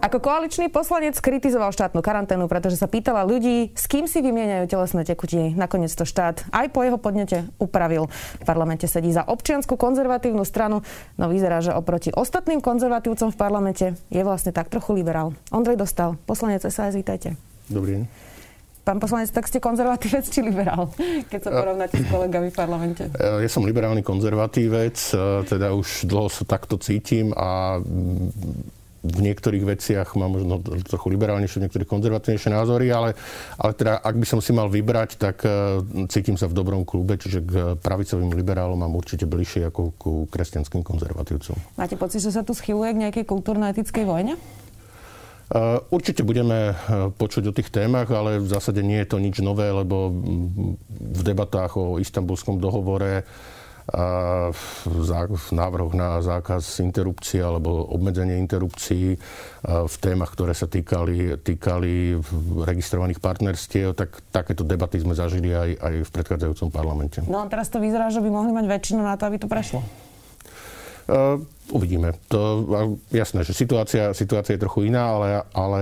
Ako koaličný poslanec kritizoval štátnu karanténu, pretože sa pýtala ľudí, s kým si vymieňajú telesné tekutiny. Nakoniec to štát aj po jeho podnete upravil. V parlamente sedí za občiansku konzervatívnu stranu, no vyzerá, že oproti ostatným konzervatívcom v parlamente je vlastne tak trochu liberál. Ondrej Dostal, poslanec SAS, vítajte. Dobrý deň. Pán poslanec, tak ste konzervatívec či liberál, keď sa porovnáte s kolegami v parlamente? Ja som liberálny konzervatívec, teda už dlho sa takto cítim a v niektorých veciach mám možno trochu liberálnejšie, v niektorých konzervatívnejšie názory, ale, ale teda ak by som si mal vybrať, tak uh, cítim sa v dobrom klube, čiže k pravicovým liberálom mám určite bližšie ako ku kresťanským konzervatívcom. Máte pocit, že sa tu schyluje k nejakej kultúrno-etickej vojne? Uh, určite budeme uh, počuť o tých témach, ale v zásade nie je to nič nové, lebo v debatách o istambulskom dohovore v návrhoch na zákaz interrupcie alebo obmedzenie interrupcií v témach, ktoré sa týkali, týkali registrovaných partnerstiev, tak takéto debaty sme zažili aj, aj v predchádzajúcom parlamente. No a teraz to vyzerá, že by mohli mať väčšinu na to, aby to prešlo. Uh, uvidíme. To, jasné, že situácia, situácia je trochu iná, ale, ale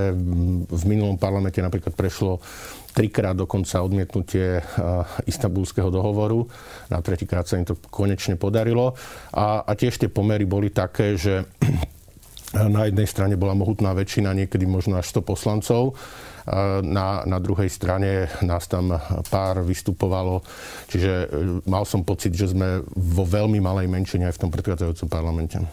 v minulom parlamente napríklad prešlo trikrát dokonca odmietnutie istambulského dohovoru. Na tretíkrát sa im to konečne podarilo. A, a tiež tie pomery boli také, že na jednej strane bola mohutná väčšina, niekedy možno až 100 poslancov na, na druhej strane nás tam pár vystupovalo. Čiže e, mal som pocit, že sme vo veľmi malej menšine aj v tom predchádzajúcom parlamente. E,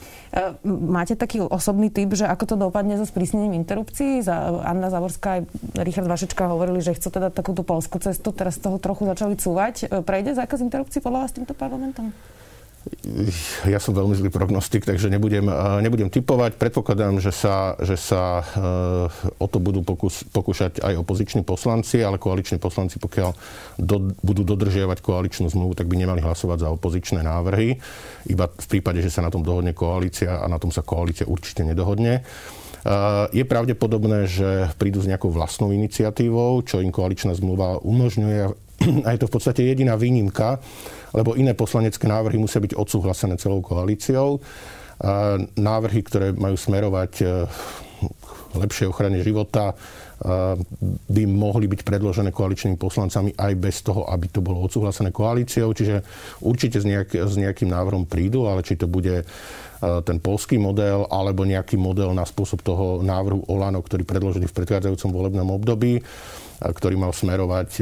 máte taký osobný typ, že ako to dopadne so sprísnením interrupcií? Anna Zavorská aj Richard Vašečka hovorili, že chcú teda takúto polskú cestu, teraz z toho trochu začali cúvať. E, prejde zákaz interrupcií podľa vás týmto parlamentom? Ja som veľmi zlý prognostik, takže nebudem, nebudem typovať. Predpokladám, že sa, že sa uh, o to budú pokus, pokúšať aj opoziční poslanci, ale koaliční poslanci, pokiaľ do, budú dodržiavať koaličnú zmluvu, tak by nemali hlasovať za opozičné návrhy. Iba v prípade, že sa na tom dohodne koalícia a na tom sa koalícia určite nedohodne. Uh, je pravdepodobné, že prídu s nejakou vlastnou iniciatívou, čo im koaličná zmluva umožňuje. A je to v podstate jediná výnimka, lebo iné poslanecké návrhy musia byť odsúhlasené celou koalíciou. Návrhy, ktoré majú smerovať e, k lepšej ochrane života, e, by mohli byť predložené koaličnými poslancami aj bez toho, aby to bolo odsúhlasené koalíciou. Čiže určite s, nejak, s nejakým návrhom prídu, ale či to bude e, ten polský model alebo nejaký model na spôsob toho návrhu Olano, ktorý predložili v predchádzajúcom volebnom období, ktorý mal smerovať e,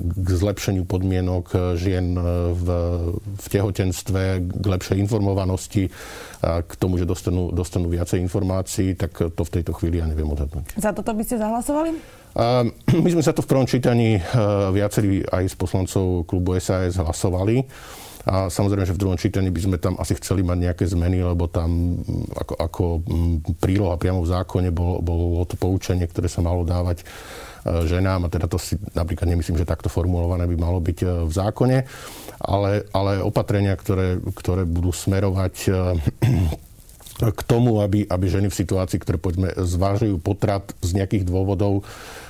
k zlepšeniu podmienok e, žien e, v, v tehotenstve, k lepšej informovanosti, a k tomu, že dostanú, dostanú viacej informácií, tak to v tejto chvíli ja neviem odhadnúť. Za toto by ste zahlasovali? My sme sa to v prvom čítaní viacerí aj s poslancov klubu SAS hlasovali. A samozrejme, že v druhom čítaní by sme tam asi chceli mať nejaké zmeny, lebo tam ako, ako príloha priamo v zákone bolo, bolo to poučenie, ktoré sa malo dávať E, ženám, a teda to si napríklad nemyslím, že takto formulované by malo byť e, v zákone, ale, ale opatrenia, ktoré, ktoré budú smerovať e, k tomu, aby, aby ženy v situácii, ktoré povedzme zvážujú potrat z nejakých dôvodov,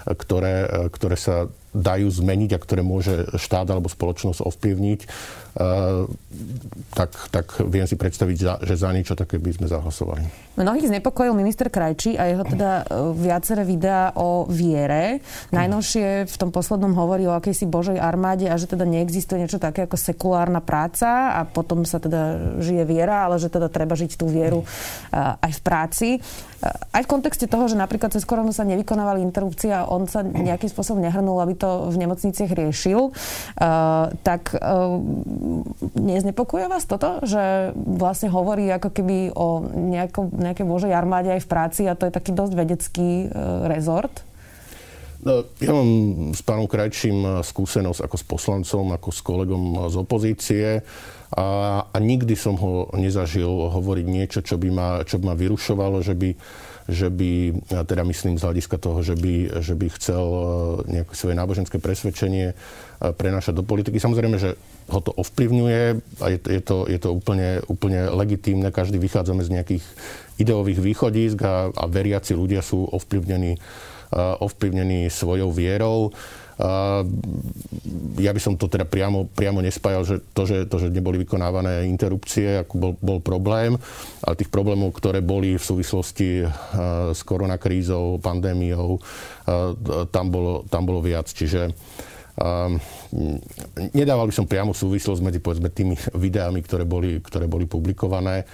ktoré, ktoré sa dajú zmeniť a ktoré môže štát alebo spoločnosť ovplyvniť, tak, tak viem si predstaviť, že za niečo také by sme zahlasovali. Mnohých znepokojil minister Krajčí a jeho teda e, viaceré videá o viere. Najnovšie v tom poslednom hovorí o akejsi Božej armáde a že teda neexistuje niečo také ako sekulárna práca a potom sa teda žije viera, ale že teda treba žiť tú vieru e, aj v práci. Aj v kontexte toho, že napríklad cez koronu sa nevykonávali interrupcie a on sa nejakým spôsobom nehrnul, aby to v nemocniciach riešil, tak neznepokuje vás toto, že vlastne hovorí ako keby o nejakom, nejakej božej armáde aj v práci a to je taký dosť vedecký e, rezort? No, ja mám s pánom Krajčím e, skúsenosť ako s poslancom, ako s kolegom z opozície a, a nikdy som ho nezažil hovoriť niečo, čo by ma, čo by ma vyrušovalo, že by, že by, teda myslím z hľadiska toho, že by, že by chcel e, nejaké svoje náboženské presvedčenie prenášať do politiky. Samozrejme, že ho to ovplyvňuje a je, je, to, je to úplne, úplne legitímne. Každý vychádzame z nejakých ideových východísk a, a veriaci ľudia sú ovplyvnení ovplyvnení svojou vierou. Ja by som to teda priamo, priamo nespájal, že to, že to, že neboli vykonávané interrupcie, ako bol, bol problém, ale tých problémov, ktoré boli v súvislosti s koronakrízou, pandémiou, tam bolo, tam bolo viac. Čiže Um, nedával by som priamo súvislosť medzi povedzme tými videami, ktoré boli, ktoré boli publikované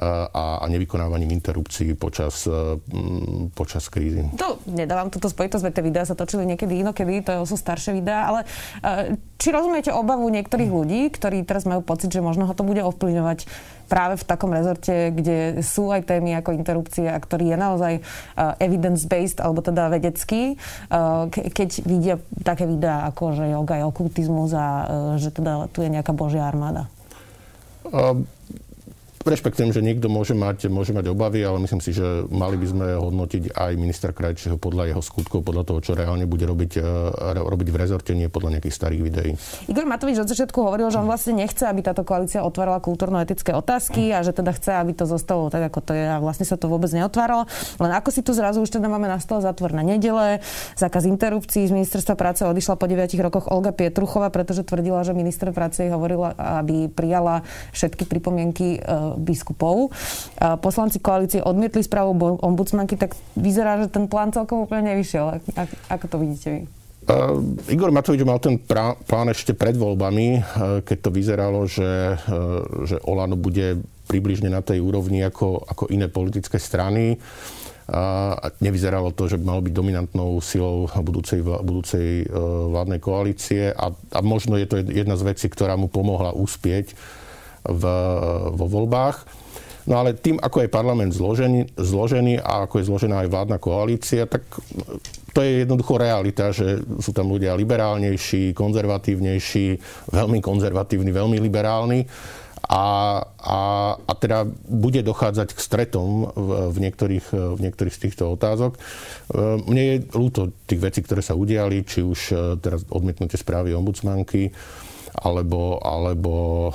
a, a nevykonávaním interrupcií počas, mm, počas krízy. To nedávam túto spojitosť, veď tie videá sa točili niekedy inokedy, to sú staršie videá, ale e, či rozumiete obavu niektorých ľudí, ktorí teraz majú pocit, že možno ho to bude ovplyvňovať práve v takom rezorte, kde sú aj témy ako a ktorý je naozaj uh, evidence-based, alebo teda vedecký, ke- keď vidia také videá ako, že yoga je okultizmus a že teda tu je nejaká božia armáda? Um Rešpektujem, že niekto môže mať, môže mať obavy, ale myslím si, že mali by sme hodnotiť aj ministra Krajčího podľa jeho skutkov, podľa toho, čo reálne bude robiť, e, robiť v rezorte, nie podľa nejakých starých videí. Igor Matovič od začiatku hovoril, že on vlastne nechce, aby táto koalícia otvárala kultúrno-etické otázky a že teda chce, aby to zostalo tak, ako to je a vlastne sa to vôbec neotváralo. Len ako si tu zrazu už teda máme na stole zatvor na nedele, zákaz interrupcií z ministerstva práce odišla po 9 rokoch Olga Pietruchová, pretože tvrdila, že minister práce hovorila, aby prijala všetky pripomienky e, biskupov. Poslanci koalície odmietli správu ombudsmanky, tak vyzerá, že ten plán celkom úplne nevyšiel. Ako to vidíte vy? Uh, Igor Matovič mal ten prá, plán ešte pred voľbami, uh, keď to vyzeralo, že, uh, že Olano bude približne na tej úrovni ako, ako iné politické strany. A nevyzeralo to, že by malo byť dominantnou silou budúcej, budúcej vládnej koalície. A, a možno je to jedna z vecí, ktorá mu pomohla uspieť v, vo voľbách. No ale tým, ako je parlament zložený, zložený a ako je zložená aj vládna koalícia, tak to je jednoducho realita, že sú tam ľudia liberálnejší, konzervatívnejší, veľmi konzervatívni, veľmi liberálni. A, a, a teda bude dochádzať k stretom v, v, niektorých, v niektorých z týchto otázok. Mne je ľúto tých vecí, ktoré sa udiali, či už teraz odmietnutie správy ombudsmanky, alebo, alebo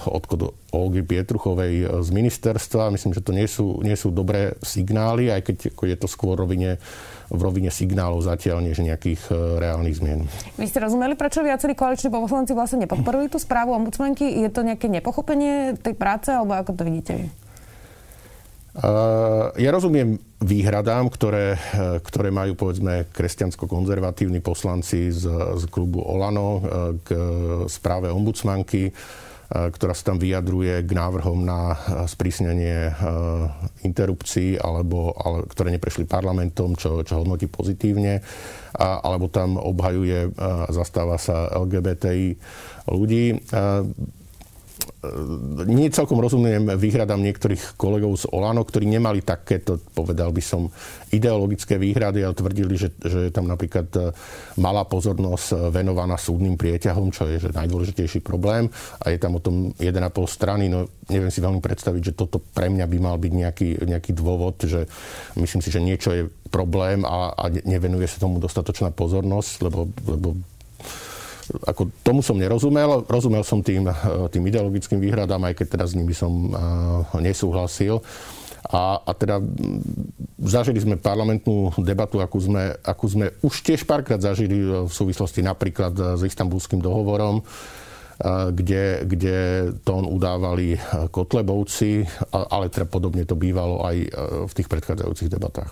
odchod Olgy Pietruchovej z ministerstva. Myslím, že to nie sú, nie sú dobré signály, aj keď je to skôr rovine, v rovine signálov zatiaľ, než nejakých e, reálnych zmien. Vy ste rozumeli, prečo viacerí koaliční poslanci vlastne nepodporujú tú správu ombudsmanky? Je to nejaké nepochopenie tej práce, alebo ako to vidíte? Ja rozumiem výhradám, ktoré, ktoré majú povedzme kresťansko-konzervatívni poslanci z, z klubu Olano k správe ombudsmanky, ktorá sa tam vyjadruje k návrhom na sprísnenie interrupcií, alebo, ale, ktoré neprešli parlamentom, čo, čo hodnotí pozitívne, a, alebo tam obhajuje, zastáva sa LGBTI ľudí nie celkom rozumiem výhradám niektorých kolegov z Olano, ktorí nemali takéto, povedal by som, ideologické výhrady, ale tvrdili, že, že je tam napríklad e, malá pozornosť venovaná súdnym prieťahom, čo je že najdôležitejší problém a je tam o tom 1,5 strany. No neviem si veľmi predstaviť, že toto pre mňa by mal byť nejaký, nejaký dôvod, že myslím si, že niečo je problém a, a nevenuje sa tomu dostatočná pozornosť, lebo, lebo ako tomu som nerozumel. Rozumel som tým, eh, tým ideologickým výhradám, aj keď teda s nimi som eh, nesúhlasil. A, a teda zažili sme parlamentnú debatu, akú sme, akú sme už tiež párkrát zažili v súvislosti napríklad s istambulským dohovorom, eh, kde, kde tón udávali Kotlebovci, ale teda podobne to bývalo aj v tých predchádzajúcich debatách.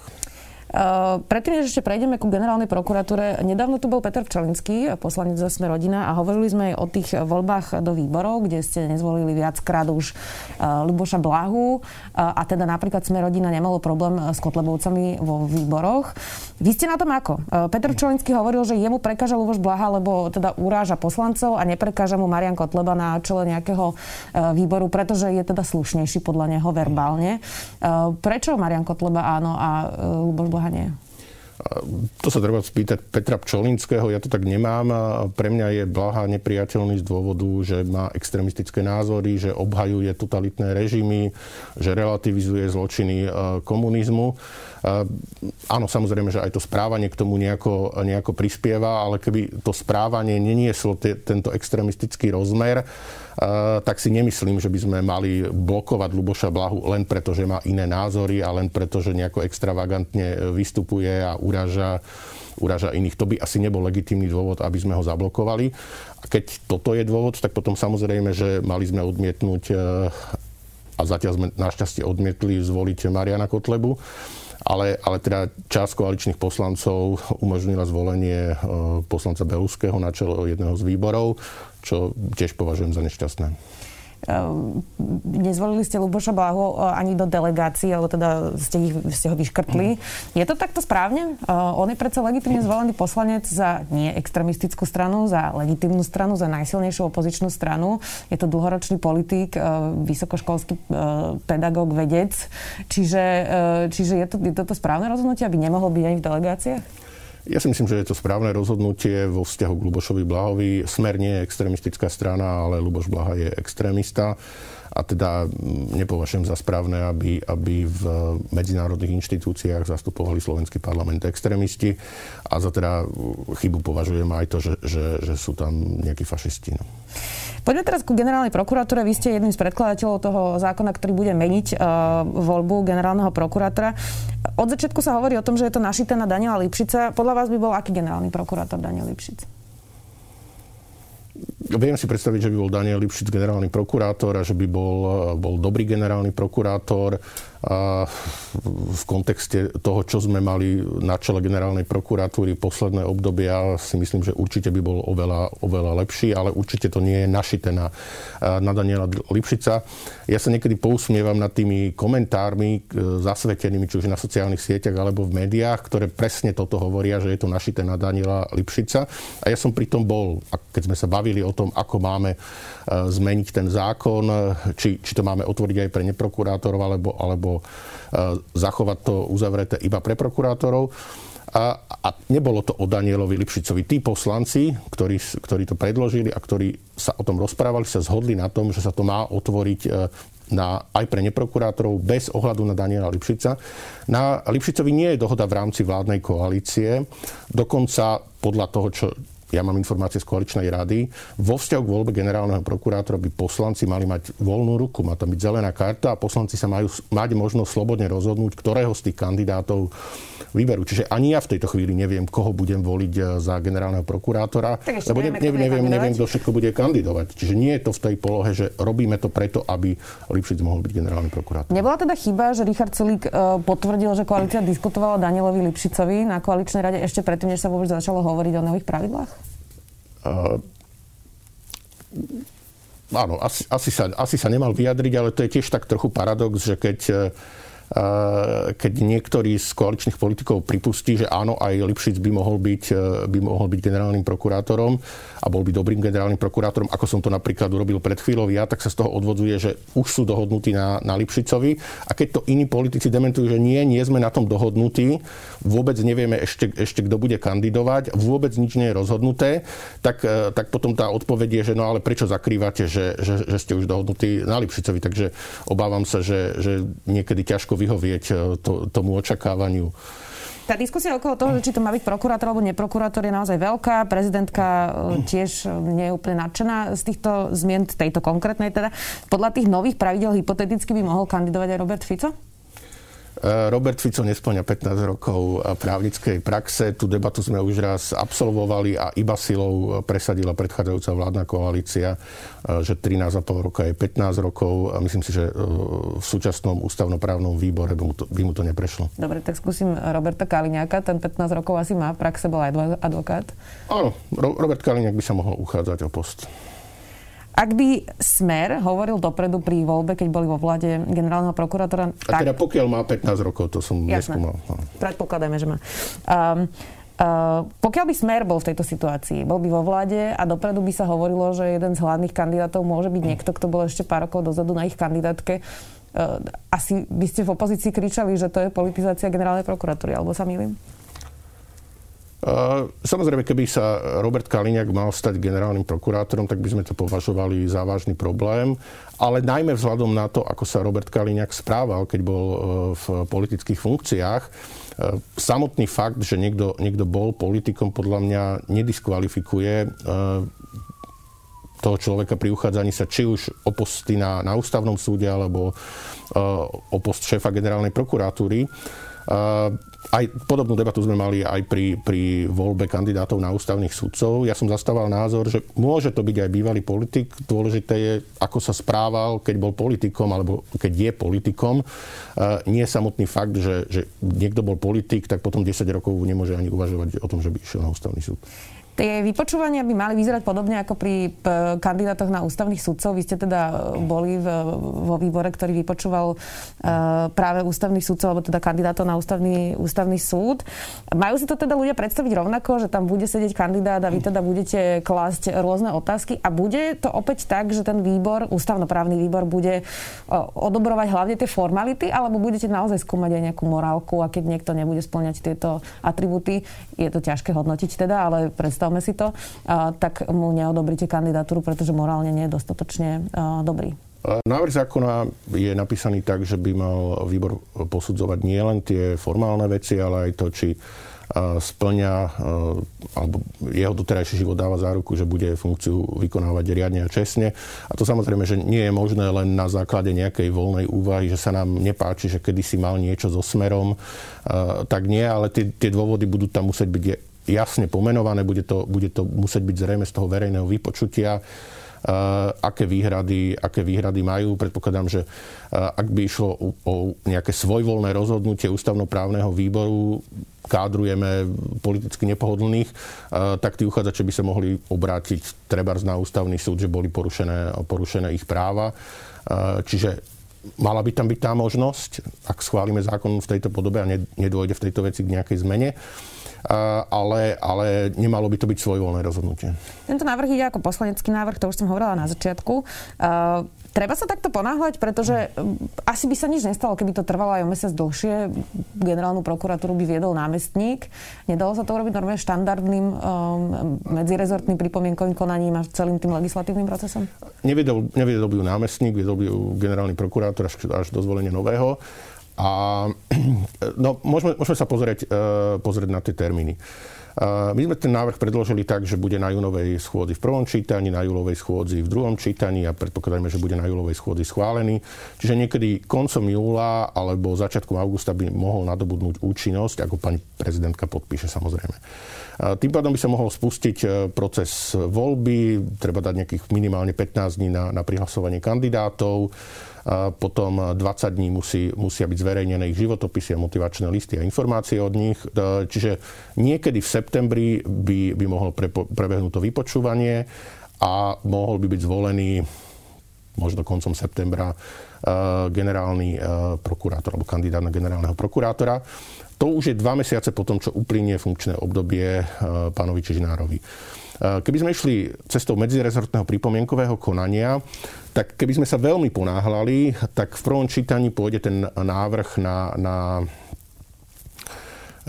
Uh, predtým, než ešte prejdeme ku generálnej prokuratúre, nedávno tu bol Peter Pčelinský, poslanec za Sme rodina a hovorili sme aj o tých voľbách do výborov, kde ste nezvolili viackrát už Luboša Blahu uh, a teda napríklad Sme rodina nemalo problém s Kotlebovcami vo výboroch. Vy ste na tom ako? Peter Pčelinský hovoril, že jemu prekáža Luboš Blaha, lebo teda uráža poslancov a neprekáža mu Marian Kotleba na čele nejakého výboru, pretože je teda slušnejší podľa neho verbálne. Prečo Marian Kotleba áno a Luboš Blaha 아니에요. To sa treba spýtať Petra Pčolinského, ja to tak nemám. Pre mňa je Blaha nepriateľný z dôvodu, že má extremistické názory, že obhajuje totalitné režimy, že relativizuje zločiny e, komunizmu. E, áno, samozrejme, že aj to správanie k tomu nejako, nejako prispieva, ale keby to správanie nenieslo t- tento extremistický rozmer, tak si nemyslím, že by sme mali blokovať Luboša Blahu len preto, že má iné názory a len preto, že nejako extravagantne vystupuje a uraža, uraža iných. To by asi nebol legitímny dôvod, aby sme ho zablokovali. A keď toto je dôvod, tak potom samozrejme, že mali sme odmietnúť a zatiaľ sme našťastie odmietli zvoliť Mariana Kotlebu ale, ale teda časť koaličných poslancov umožnila zvolenie e, poslanca Beluského na čelo jedného z výborov, čo tiež považujem za nešťastné. Ehm, nezvolili ste Luboša Blahu eh, ani do delegácií, alebo teda ste, ich, ste ho vyškrtli. Mm. Je to takto správne? Eh, on je predsa legitimne zvolený poslanec za nie extremistickú stranu, za legitimnú stranu, za najsilnejšiu opozičnú stranu. Je to dlhoročný politik, eh, vysokoškolský pedagóg, vedec. Čiže, čiže je, to, je toto správne rozhodnutie, aby nemohol byť ani v delegáciách? Ja si myslím, že je to správne rozhodnutie vo vzťahu k Lubošovi Blahovi. Smer nie je extremistická strana, ale Luboš Blaha je extrémista a teda mm, nepovažujem za správne, aby, aby v medzinárodných inštitúciách zastupovali slovenský parlament extrémisti a za teda chybu považujem aj to, že, že, že sú tam nejakí fašisti. No. Poďme teraz ku generálnej prokuratúre. Vy ste jedným z predkladateľov toho zákona, ktorý bude meniť uh, voľbu generálneho prokurátora. Od začiatku sa hovorí o tom, že je to našité na Daniela Lipšica. Podľa vás by bol aký generálny prokurátor Daniel Lipšic? Viem si predstaviť, že by bol Daniel Lipšic generálny prokurátor a že by bol, bol dobrý generálny prokurátor v kontexte toho, čo sme mali na čele generálnej prokuratúry posledné obdobia, si myslím, že určite by bol oveľa, oveľa lepší, ale určite to nie je našité na, na Daniela Lipšica. Ja sa niekedy pousmievam nad tými komentármi e, zasvetenými, či už na sociálnych sieťach alebo v médiách, ktoré presne toto hovoria, že je to našité na Daniela Lipšica. A ja som pri tom bol, keď sme sa bavili o tom, ako máme e, zmeniť ten zákon, či, či to máme otvoriť aj pre neprokurátorov alebo, alebo E, zachovať to uzavreté iba pre prokurátorov. A, a nebolo to o Danielovi Lipšicovi. Tí poslanci, ktorí, ktorí to predložili a ktorí sa o tom rozprávali, sa zhodli na tom, že sa to má otvoriť e, na, aj pre neprokurátorov bez ohľadu na Daniela Lipšica. Na Lipšicovi nie je dohoda v rámci vládnej koalície. Dokonca podľa toho, čo, ja mám informácie z koaličnej rady, vo vzťahu k voľbe generálneho prokurátora by poslanci mali mať voľnú ruku, má tam byť zelená karta a poslanci sa majú mať možnosť slobodne rozhodnúť, ktorého z tých kandidátov vyberú. Čiže ani ja v tejto chvíli neviem, koho budem voliť eh, za generálneho prokurátora, lebo ne, neviem, neviem, neviem, kto všetko bude kandidovať. Čiže nie je to v tej polohe, že robíme to preto, aby Lipšic mohol byť generálny prokurátor. Nebola teda chyba, že Richard Sulík uh, potvrdil, že koalícia diskutovala Danielovi Lipšicovi na koaličnej rade ešte predtým, než sa vôbec začalo hovoriť o nových pravidlách? Áno, asi, asi, sa, asi sa nemal vyjadriť, ale to je tiež tak trochu paradox, že keď uh, keď niektorý z koaličných politikov pripustí, že áno, aj Lipšic by mohol byť, e, by mohol byť generálnym prokurátorom a bol by dobrým generálnym prokurátorom, ako som to napríklad urobil pred chvíľou ja, tak sa z toho odvodzuje, že už sú dohodnutí na, na Lipšicovi. A keď to iní politici dementujú, že nie, nie sme na tom dohodnutí, vôbec nevieme ešte, ešte kto bude kandidovať, vôbec nič nie je rozhodnuté, tak, e, tak potom tá odpoveď je, že no ale prečo zakrývate, že, že, že ste už dohodnutí na Lipšicovi. Takže obávam sa, že, že niekedy ťažko vyhovieť e, to, tomu očakávaniu. Tá diskusia okolo toho, či to má byť prokurátor alebo neprokurátor je naozaj veľká. Prezidentka e, tiež nie je úplne nadšená z týchto zmien, tejto konkrétnej teda. Podľa tých nových pravidel hypoteticky by mohol kandidovať aj Robert Fico? Eh, Robert Fico nesplňa 15 rokov eh, právnickej praxe. Tu debatu sme už raz absolvovali a iba silou presadila predchádzajúca vládna koalícia, eh, že 13,5 roka je 15 rokov a myslím si, že v súčasnom ústavnoprávnom výbore by mu to, by mu to neprešlo. Dobre, tak skúsim Roberta Kaliňáka. Ten 15 rokov asi má, praxe bol aj advokát. Áno, Robert Kaliňák by sa mohol uchádzať o post. Ak by Smer hovoril dopredu pri voľbe, keď boli vo vláde generálneho prokurátora... A tak... teda pokiaľ má 15 rokov, to som Jasné. neskúmal. No. Predpokladajme, že má. Um, Uh, pokiaľ by Smer bol v tejto situácii, bol by vo vláde a dopredu by sa hovorilo, že jeden z hlavných kandidátov môže byť niekto, kto bol ešte pár rokov dozadu na ich kandidátke, uh, asi by ste v opozícii kričali, že to je politizácia generálnej prokuratúry, alebo sa milím? Samozrejme, keby sa Robert Kaliňák mal stať generálnym prokurátorom, tak by sme to považovali za vážny problém. Ale najmä vzhľadom na to, ako sa Robert Kaliňák správal, keď bol e, v politických funkciách, e, samotný fakt, že niekto, niekto bol politikom, podľa mňa nediskvalifikuje toho človeka pri uchádzaní sa či už o posty na, na ústavnom súde alebo o post šéfa generálnej prokuratúry. Aj podobnú debatu sme mali aj pri, pri voľbe kandidátov na ústavných sudcov. Ja som zastával názor, že môže to byť aj bývalý politik. Dôležité je, ako sa správal, keď bol politikom, alebo keď je politikom. Nie je samotný fakt, že, že niekto bol politik, tak potom 10 rokov nemôže ani uvažovať o tom, že by išiel na ústavný súd. Tie vypočúvania by mali vyzerať podobne ako pri kandidátoch na ústavných sudcov. Vy ste teda boli v, vo výbore, ktorý vypočúval uh, práve ústavných sudcov, alebo teda kandidátov na ústavný, ústavný súd. Majú si to teda ľudia predstaviť rovnako, že tam bude sedieť kandidát a vy teda budete klásť rôzne otázky a bude to opäť tak, že ten výbor, ústavnoprávny výbor bude uh, odobrovať hlavne tie formality, alebo budete naozaj skúmať aj nejakú morálku a keď niekto nebude splňať tieto atributy, je to ťažké hodnotiť teda, ale predstav predstavme si to, tak mu neodobríte kandidatúru, pretože morálne nie je dostatočne dobrý. Návrh zákona je napísaný tak, že by mal výbor posudzovať nielen tie formálne veci, ale aj to, či splňa, alebo jeho doterajší život dáva záruku, že bude funkciu vykonávať riadne a čestne. A to samozrejme, že nie je možné len na základe nejakej voľnej úvahy, že sa nám nepáči, že kedy si mal niečo so smerom, tak nie, ale tie, tie dôvody budú tam musieť byť jasne pomenované, bude to, bude to musieť byť zrejme z toho verejného vypočutia, Uh, aké, výhrady, aké výhrady majú. Predpokladám, že uh, ak by išlo o, o nejaké svojvoľné rozhodnutie ústavnoprávneho výboru, kádrujeme politicky nepohodlných, uh, tak tí uchádzači by sa mohli obrátiť trebárs na ústavný súd, že boli porušené, porušené ich práva. Čiže mala by tam byť tá možnosť, ak schválime zákon v tejto podobe a nedôjde v tejto veci k nejakej zmene ale, ale nemalo by to byť svojvoľné rozhodnutie. Tento návrh ide ako poslanecký návrh, to už som hovorila na začiatku. Treba sa takto ponáhľať, pretože asi by sa nič nestalo, keby to trvalo aj o mesiac dlhšie. Generálnu prokuratúru by viedol námestník. Nedalo sa to urobiť normálne štandardným um, medzirezortným pripomienkovým konaním a celým tým legislatívnym procesom? Neviedol, neviedol by ju námestník, viedol by ju generálny prokurátor až, až do zvolenia nového. A no, môžeme, môžeme sa pozrieť, uh, pozrieť na tie termíny. Uh, my sme ten návrh predložili tak, že bude na júnovej schôdzi v prvom čítaní, na júlovej schôdzi v druhom čítaní a predpokladáme, že bude na júlovej schôdzi schválený. Čiže niekedy koncom júla alebo začiatkom augusta by mohol nadobudnúť účinnosť, ako pani prezidentka podpíše samozrejme. Uh, tým pádom by sa mohol spustiť proces voľby, treba dať nejakých minimálne 15 dní na, na prihlasovanie kandidátov potom 20 dní musí, musia byť zverejnené ich životopisy a motivačné listy a informácie od nich. Čiže niekedy v septembri by, by mohlo pre, prebehnúť to vypočúvanie a mohol by byť zvolený možno koncom septembra generálny prokurátor alebo kandidát na generálneho prokurátora. To už je dva mesiace po tom, čo uplynie funkčné obdobie pánovi Čižinárovi. Keby sme išli cestou medzirezortného pripomienkového konania, tak keby sme sa veľmi ponáhľali, tak v prvom čítaní pôjde ten návrh na, na,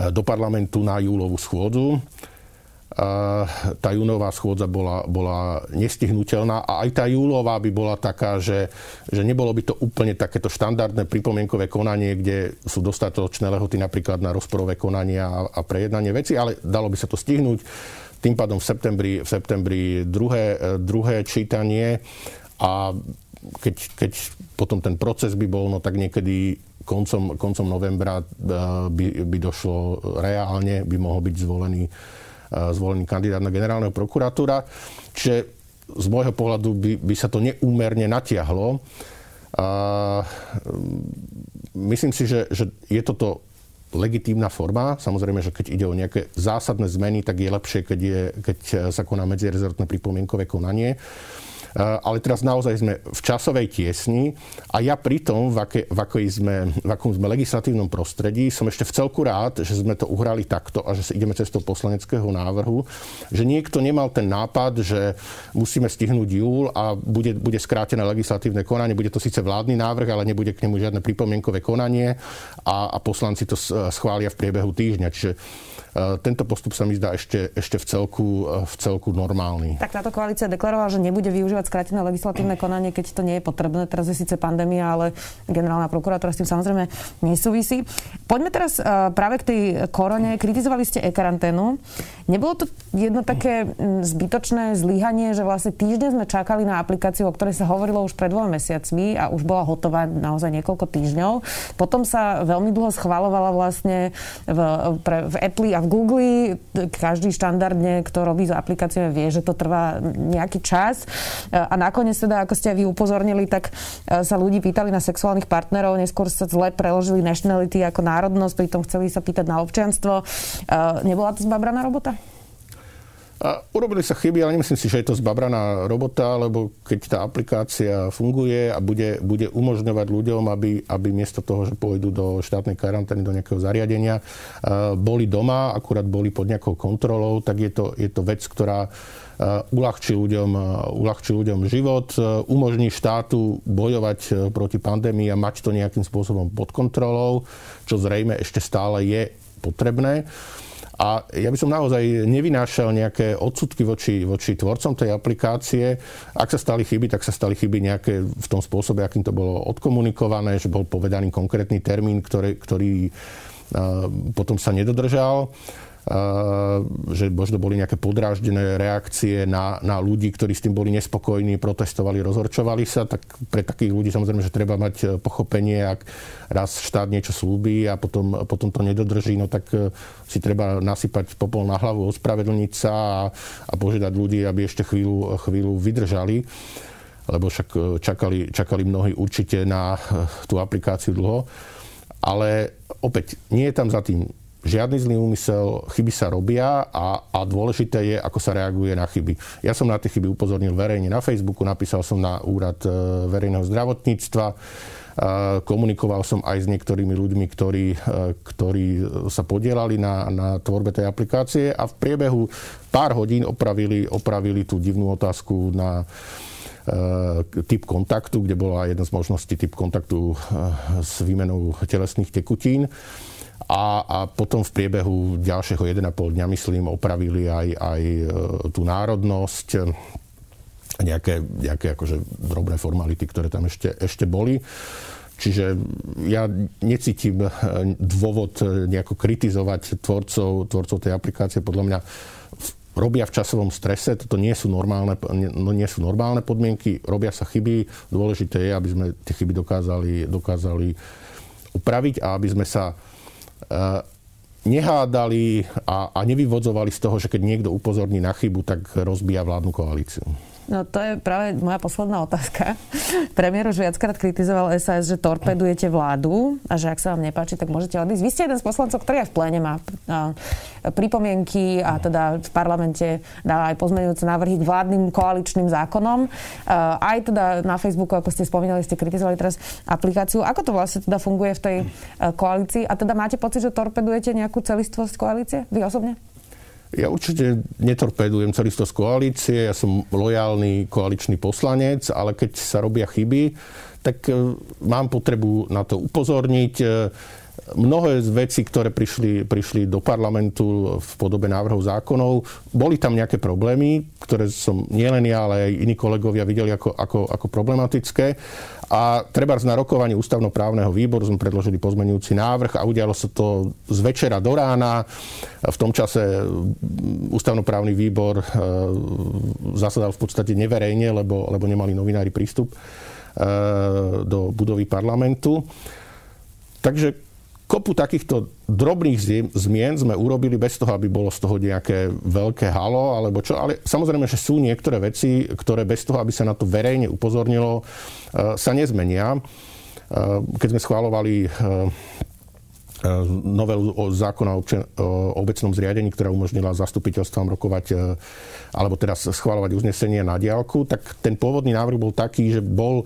do parlamentu na júlovú schôdzu. Tá júnová schôdza bola, bola nestihnutelná a aj tá júlová by bola taká, že, že nebolo by to úplne takéto štandardné pripomienkové konanie, kde sú dostatočné lehoty napríklad na rozporové konania a, a prejednanie veci, ale dalo by sa to stihnúť. Tým pádom v septembri, v septembri druhé, druhé čítanie a keď, keď potom ten proces by bol, no tak niekedy koncom, koncom novembra eh, by, by došlo reálne, by mohol byť zvolený, eh, zvolený kandidát na generálneho prokuratúra. Čiže z môjho pohľadu by, by sa to neúmerne natiahlo. A myslím si, že, že je toto legitímna forma. Samozrejme, že keď ide o nejaké zásadné zmeny, tak je lepšie, keď, je, keď sa koná medzirezortné pripomienkové konanie. Eh, ale teraz naozaj sme v časovej tiesni a ja pritom, v, aké, v, sme, v akom sme legislatívnom prostredí, som ešte v celku rád, že sme to uhrali takto a že sa ideme cestou poslaneckého návrhu, že niekto nemal ten nápad, že musíme stihnúť júl a bude, bude skrátené legislatívne konanie, bude to síce vládny návrh, ale nebude k nemu žiadne pripomienkové konanie a, a poslanci to schvália v priebehu týždňa. Čiže Eh, tento postup sa mi zdá ešte, ešte v, celku, v celku normálny. Tak táto koalícia deklarovala, že nebude využívať využívať skrátené legislatívne konanie, keď to nie je potrebné. Teraz je síce pandémia, ale generálna prokurátora s tým samozrejme nesúvisí. Poďme teraz práve k tej korone. Kritizovali ste e-karanténu. Nebolo to jedno také zbytočné zlyhanie, že vlastne týždeň sme čakali na aplikáciu, o ktorej sa hovorilo už pred dvoma mesiacmi a už bola hotová naozaj niekoľko týždňov. Potom sa veľmi dlho schvalovala vlastne v, pre, v Apple a v Google. Každý štandardne, kto robí s aplikáciami, vie, že to trvá nejaký čas. A nakoniec teda, ako ste vy upozornili, tak e, sa ľudí pýtali na sexuálnych partnerov, neskôr sa zle preložili nationality ako národnosť, pritom chceli sa pýtať na občianstvo. E, nebola to zbabraná robota? A urobili sa chyby, ale nemyslím si, že je to zbabraná robota, lebo keď tá aplikácia funguje a bude, bude umožňovať ľuďom, aby, aby miesto toho, že pôjdu do štátnej karantény, do nejakého zariadenia, boli doma, akurát boli pod nejakou kontrolou, tak je to, je to vec, ktorá uľahčí ľuďom, uľahčí ľuďom život, umožní štátu bojovať proti pandémii a mať to nejakým spôsobom pod kontrolou, čo zrejme ešte stále je potrebné. A ja by som naozaj nevynášal nejaké odsudky voči, voči tvorcom tej aplikácie. Ak sa stali chyby, tak sa stali chyby nejaké v tom spôsobe, akým to bolo odkomunikované, že bol povedaný konkrétny termín, ktorý, ktorý potom sa nedodržal že možno boli nejaké podráždené reakcie na, na ľudí, ktorí s tým boli nespokojní, protestovali, rozhorčovali sa, tak pre takých ľudí samozrejme, že treba mať e, pochopenie, ak raz štát niečo slúbi a potom, potom to nedodrží, no tak e, si treba nasypať popol na hlavu, ospravedlniť sa a, a požiadať ľudí, aby ešte chvíľu, chvíľu vydržali lebo však čakali, čakali mnohí určite na tú aplikáciu dlho. Ale opäť, nie je tam za tým žiadny zlý úmysel, chyby sa robia a, a dôležité je, ako sa reaguje na chyby. Ja som na tie chyby upozornil verejne na Facebooku, napísal som na úrad e, verejného zdravotníctva, e, komunikoval som aj s niektorými ľuďmi, ktorí, e, ktorí sa podielali na, na tvorbe tej aplikácie a v priebehu pár hodín opravili, opravili tú divnú otázku na typ kontaktu, kde bola jedna z možností typ kontaktu s výmenou telesných tekutín a, a potom v priebehu ďalšieho 1,5 dňa, myslím, opravili aj, aj e, tú národnosť, nejaké, nejaké akože drobné formality, ktoré tam ešte, ešte boli. Čiže ja necítim e, dôvod e, nejako kritizovať tvorcov, tvorcov tej aplikácie. Podľa mňa robia v časovom strese, toto nie sú, normálne, no nie sú normálne podmienky, robia sa chyby. Dôležité je, aby sme tie chyby dokázali, dokázali upraviť a aby sme sa nehádali a, a nevyvodzovali z toho, že keď niekto upozorní na chybu, tak rozbíja vládnu koalíciu. No to je práve moja posledná otázka. Premiér už viackrát kritizoval SAS, že torpedujete vládu a že ak sa vám nepáči, tak môžete odísť. Vy ste jeden z poslancov, ktorý aj v pléne má pripomienky a teda v parlamente dá aj pozmeňujúce návrhy k vládnym koaličným zákonom. Aj teda na Facebooku, ako ste spomínali, ste kritizovali teraz aplikáciu. Ako to vlastne teda funguje v tej koalícii? A teda máte pocit, že torpedujete nejakú celistvosť koalície? Vy osobne? Ja určite netorpedujem z koalície, ja som lojálny koaličný poslanec, ale keď sa robia chyby, tak e, mám potrebu na to upozorniť. Mnohé z vecí, ktoré prišli, prišli do parlamentu v podobe návrhov zákonov, boli tam nejaké problémy, ktoré som nielen ja, ale aj iní kolegovia videli ako, ako, ako problematické. A treba na rokovaní ústavnoprávneho výboru sme predložili pozmenujúci návrh a udialo sa to z večera do rána. V tom čase ústavnoprávny výbor e, zasadal v podstate neverejne, lebo, lebo nemali novinári prístup e, do budovy parlamentu. Takže kopu takýchto drobných zmien sme urobili bez toho, aby bolo z toho nejaké veľké halo, alebo čo. Ale samozrejme, že sú niektoré veci, ktoré bez toho, aby sa na to verejne upozornilo, e, sa nezmenia. E, keď sme schválovali e, novelu o zákona o, obecnom zriadení, ktorá umožnila zastupiteľstvám rokovať alebo teraz schválovať uznesenie na diálku, tak ten pôvodný návrh bol taký, že bol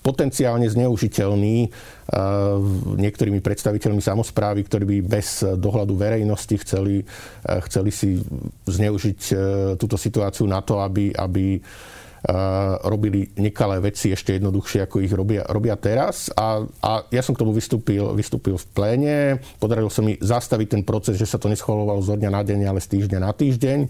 potenciálne zneužiteľný eh, niektorými predstaviteľmi samozprávy, ktorí by bez dohľadu verejnosti chceli, eh, chceli si zneužiť eh, túto situáciu na to, aby, aby robili nekalé veci ešte jednoduchšie, ako ich robia, robia teraz. A, a ja som k tomu vystúpil, vystúpil v pléne. Podarilo sa mi zastaviť ten proces, že sa to neschvalovalo zo dňa na deň, ale z týždňa na týždeň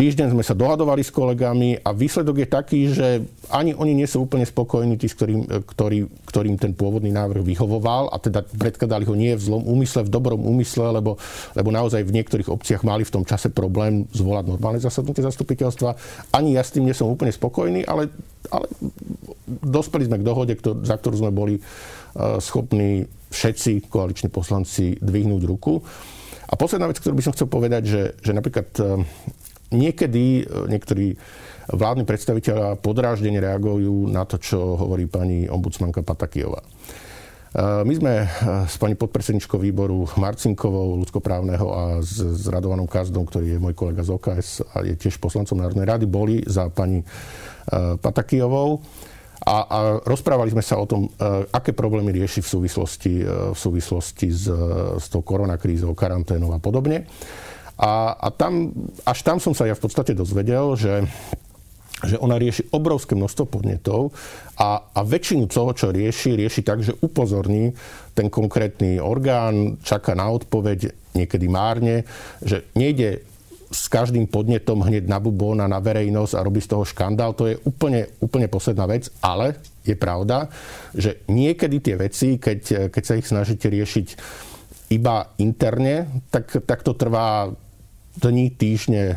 Týždeň sme sa dohadovali s kolegami a výsledok je taký, že ani oni nie sú úplne spokojní, tí, ktorým, ktorý, ktorým ten pôvodný návrh vyhovoval a teda predkladali ho nie v zlom úmysle, v dobrom úmysle, lebo, lebo naozaj v niektorých obciach mali v tom čase problém zvolať normálne zasadnutie zastupiteľstva. Ani ja s tým nie som úplne spokojný, ale, ale dospeli sme k dohode, ktor- za ktorú sme boli uh, schopní všetci koaliční poslanci dvihnúť ruku. A posledná vec, ktorú by som chcel povedať, že, že napríklad uh, niekedy e, niektorí vládni predstaviteľa podráždene reagujú na to, čo hovorí pani ombudsmanka Patakijová. E, my sme e, s pani podpredsedničkou výboru Marcinkovou ľudskoprávneho a s, s Radovanom Kazdom, ktorý je môj kolega z OKS a je tiež poslancom Národnej rady, boli za pani Patakijovou. A, a rozprávali sme sa o tom, aké problémy rieši v súvislosti, v súvislosti s, s tou koronakrízou, karanténou a podobne. A, a tam, až tam som sa ja v podstate dozvedel, že že ona rieši obrovské množstvo podnetov a, a väčšinu toho, čo rieši, rieši tak, že upozorní ten konkrétny orgán, čaká na odpoveď, niekedy márne, že nejde s každým podnetom hneď na bubón na verejnosť a robí z toho škandál. To je úplne, úplne posledná vec, ale je pravda, že niekedy tie veci, keď, keď sa ich snažíte riešiť iba interne, tak, tak to trvá dní, týždne, e,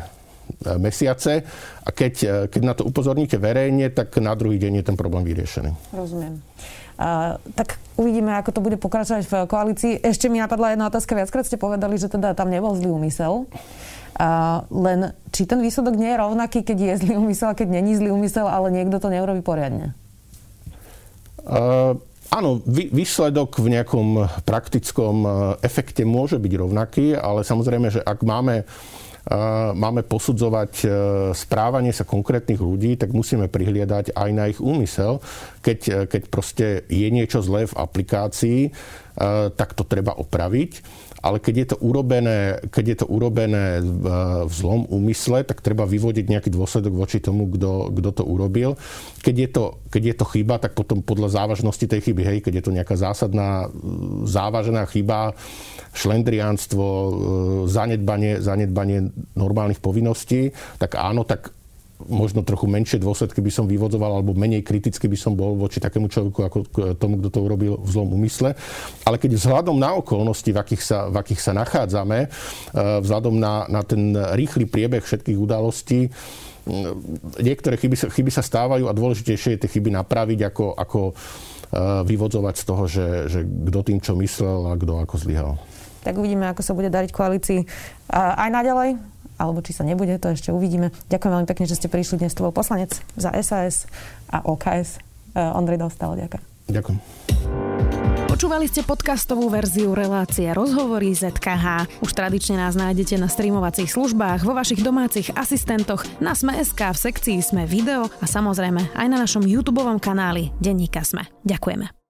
mesiace a keď, e, keď na to upozorníte verejne, tak na druhý deň je ten problém vyriešený. Rozumiem. Uh, tak uvidíme, ako to bude pokračovať v koalícii. Ešte mi napadla jedna otázka. Viackrát ste povedali, že teda tam nebol zlý úmysel. Uh, len či ten výsledok nie je rovnaký, keď je zlý úmysel a keď není zlý úmysel, ale niekto to neurobi poriadne? Uh, Áno, výsledok v nejakom praktickom e, efekte môže byť rovnaký, ale samozrejme, že ak máme, e, máme posudzovať e, správanie sa konkrétnych ľudí, tak musíme prihliadať aj na ich úmysel. Keď, keď proste je niečo zlé v aplikácii, tak to treba opraviť ale keď je to urobené, keď je to urobené v, v zlom úmysle, tak treba vyvodiť nejaký dôsledok voči tomu, kto, to urobil. Keď je to, keď je to chyba, tak potom podľa závažnosti tej chyby, hej, keď je to nejaká zásadná, závažená chyba, šlendriánstvo, e, zanedbanie, zanedbanie normálnych povinností, tak áno, tak možno trochu menšie dôsledky by som vyvodzoval, alebo menej kriticky by som bol voči takému človeku ako tomu, kto to urobil v zlom úmysle. Ale keď vzhľadom na okolnosti, v akých sa, v akých sa nachádzame, e, vzhľadom na, na ten rýchly priebeh všetkých udalostí, niektoré chyby chyby sa stávajú a dôležitejšie je tie chyby napraviť, ako, ako e, vyvodzovať z toho, že, že kto tým čo myslel a kto ako zlyhal. Tak uvidíme, ako sa bude dariť koalícii aj naďalej alebo či sa nebude, to ešte uvidíme. Ďakujem veľmi pekne, že ste prišli dnes. To bol poslanec za SAS a OKS. E, Ondrej Dostal, ďakujem. Ďakujem. Počúvali ste podcastovú verziu relácie Rozhovory ZKH. Už tradične nás nájdete na streamovacích službách, vo vašich domácich asistentoch, na Sme.sk, v sekcii Sme video a samozrejme aj na našom YouTube kanáli Denníka Sme. Ďakujeme.